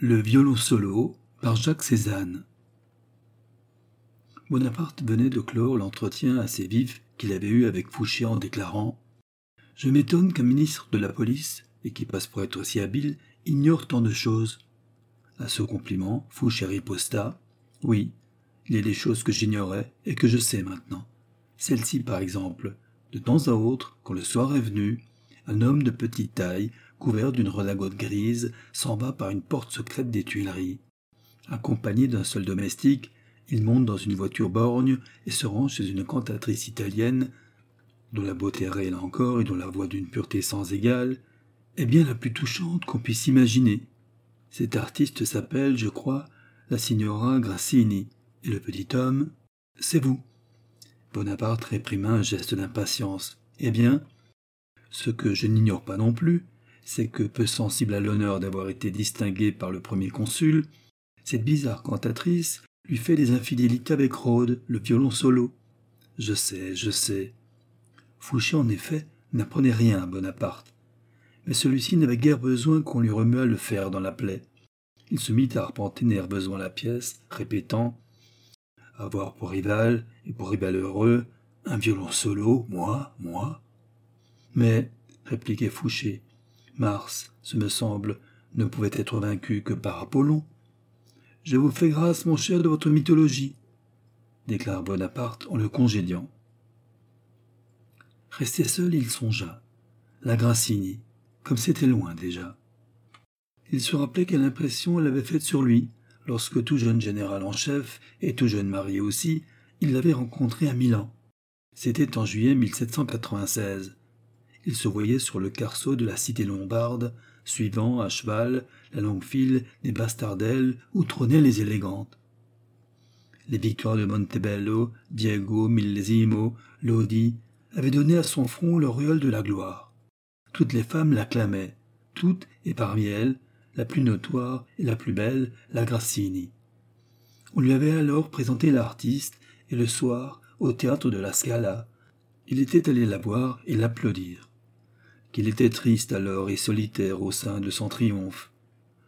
Le violon solo par Jacques Cézanne. Bonaparte venait de clore l'entretien assez vif qu'il avait eu avec Fouché en déclarant Je m'étonne qu'un ministre de la police, et qui passe pour être aussi habile, ignore tant de choses. À ce compliment, Fouché riposta Oui, il y a des choses que j'ignorais et que je sais maintenant. Celle-ci, par exemple. De temps à autre, quand le soir est venu, un homme de petite taille, couvert d'une redingote grise, s'en va par une porte secrète des Tuileries. Accompagné d'un seul domestique, il monte dans une voiture borgne et se rend chez une cantatrice italienne, dont la beauté réelle encore et dont la voix d'une pureté sans égale est bien la plus touchante qu'on puisse imaginer. Cet artiste s'appelle, je crois, la signora Grassini, et le petit homme, c'est vous. Bonaparte réprima un geste d'impatience. Eh bien, ce que je n'ignore pas non plus, c'est que, peu sensible à l'honneur d'avoir été distingué par le premier consul, cette bizarre cantatrice lui fait des infidélités avec Rhodes, le violon solo. Je sais, je sais. Fouché, en effet, n'apprenait rien à Bonaparte. Mais celui-ci n'avait guère besoin qu'on lui remuât le fer dans la plaie. Il se mit à arpenter nerveusement la pièce, répétant Avoir pour rival, et pour rival heureux, un violon solo, moi, moi mais, répliquait Fouché, Mars, ce me semble, ne pouvait être vaincu que par Apollon. Je vous fais grâce, mon cher, de votre mythologie, déclara Bonaparte en le congédiant. Resté seul, il songea. La Grassini, comme c'était loin déjà. Il se rappelait quelle impression elle avait faite sur lui, lorsque tout jeune général en chef, et tout jeune marié aussi, il l'avait rencontré à Milan. C'était en juillet 1796. Il se voyait sur le carceau de la cité lombarde, suivant à cheval la longue file des bastardelles où trônaient les élégantes. Les victoires de Montebello, Diego, Millesimo, Lodi avaient donné à son front l'auréole de la gloire. Toutes les femmes l'acclamaient, toutes, et parmi elles, la plus notoire et la plus belle, la Grassini. On lui avait alors présenté l'artiste, et le soir, au théâtre de la Scala, il était allé la voir et l'applaudir qu'il était triste alors et solitaire au sein de son triomphe.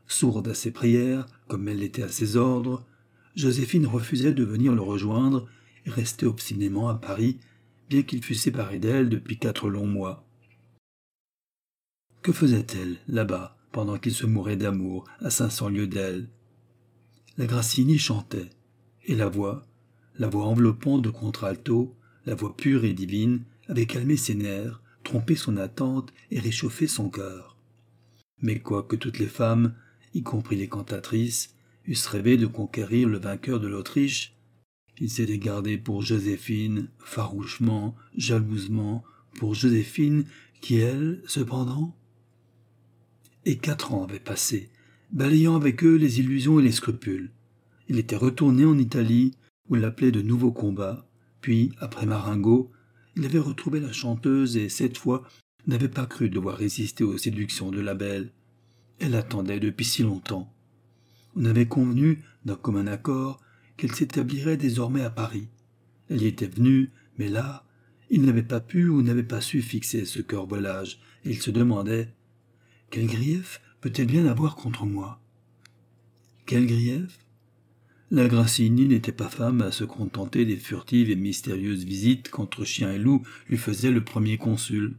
Sourde à ses prières, comme elle l'était à ses ordres, Joséphine refusait de venir le rejoindre et restait obstinément à Paris, bien qu'il fût séparé d'elle depuis quatre longs mois. Que faisait-elle, là-bas, pendant qu'il se mourait d'amour, à cinq cents lieues d'elle? La Grassini chantait, et la voix, la voix enveloppante de contralto, la voix pure et divine, avait calmé ses nerfs, tromper son attente et réchauffer son cœur. Mais quoique toutes les femmes, y compris les cantatrices, eussent rêvé de conquérir le vainqueur de l'Autriche, il s'était gardé pour Joséphine, farouchement, jalousement, pour Joséphine, qui, elle, cependant. Et quatre ans avaient passé, balayant avec eux les illusions et les scrupules. Il était retourné en Italie, où il appelait de nouveaux combats, puis, après Marengo, il avait retrouvé la chanteuse et, cette fois, n'avait pas cru devoir résister aux séductions de la belle. Elle attendait depuis si longtemps. On avait convenu, d'un commun accord, qu'elle s'établirait désormais à Paris. Elle y était venue, mais là, il n'avait pas pu ou n'avait pas su fixer ce cœur volage, et il se demandait Quel grief peut-elle bien avoir contre moi? Quel grief? La Grassini n'était pas femme à se contenter des furtives et mystérieuses visites qu'entre chien et loup lui faisait le premier consul.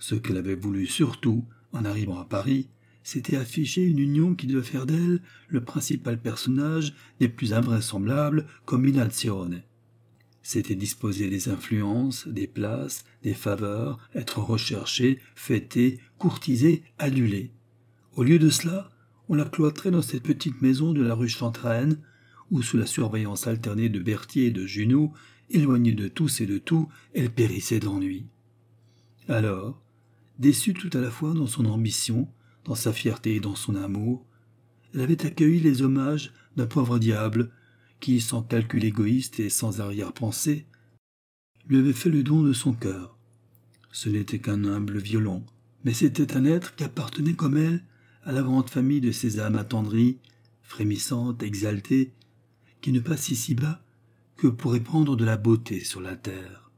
Ce qu'elle avait voulu surtout, en arrivant à Paris, c'était afficher une union qui devait faire d'elle le principal personnage des plus invraisemblables combinazioni. C'était disposer des influences, des places, des faveurs, être recherché, fêté, courtisé, adulé. Au lieu de cela, on la cloîtrait dans cette petite maison de la rue Chantraine, où, sous la surveillance alternée de Berthier et de Junot, éloignée de tous et de tout, elle périssait d'ennui. Alors, déçue tout à la fois dans son ambition, dans sa fierté et dans son amour, elle avait accueilli les hommages d'un pauvre diable qui, sans calcul égoïste et sans arrière-pensée, lui avait fait le don de son cœur. Ce n'était qu'un humble violon, mais c'était un être qui appartenait comme elle à la grande famille de ces âmes attendries, frémissantes, exaltées, qui ne passent ici bas que pour répandre de la beauté sur la terre.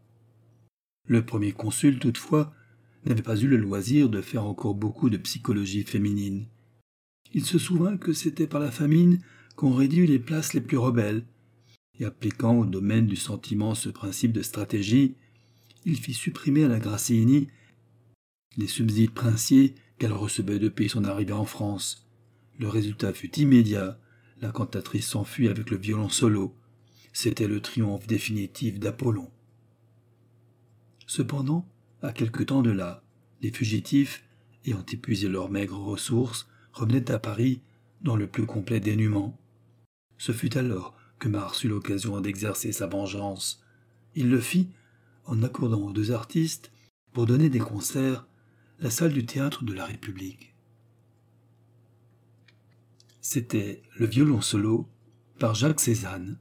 Le premier consul, toutefois, n'avait pas eu le loisir de faire encore beaucoup de psychologie féminine. Il se souvint que c'était par la famine qu'on réduit les places les plus rebelles, et appliquant au domaine du sentiment ce principe de stratégie, il fit supprimer à la Gracieni les subsides princiers qu'elle recevait depuis son arrivée en France. Le résultat fut immédiat. La cantatrice s'enfuit avec le violon solo. C'était le triomphe définitif d'Apollon. Cependant, à quelque temps de là, les fugitifs, ayant épuisé leurs maigres ressources, revenaient à Paris dans le plus complet dénuement. Ce fut alors que Mars eut l'occasion d'exercer sa vengeance. Il le fit en accordant aux deux artistes, pour donner des concerts, la salle du théâtre de la République. C'était le violon solo par Jacques Cézanne.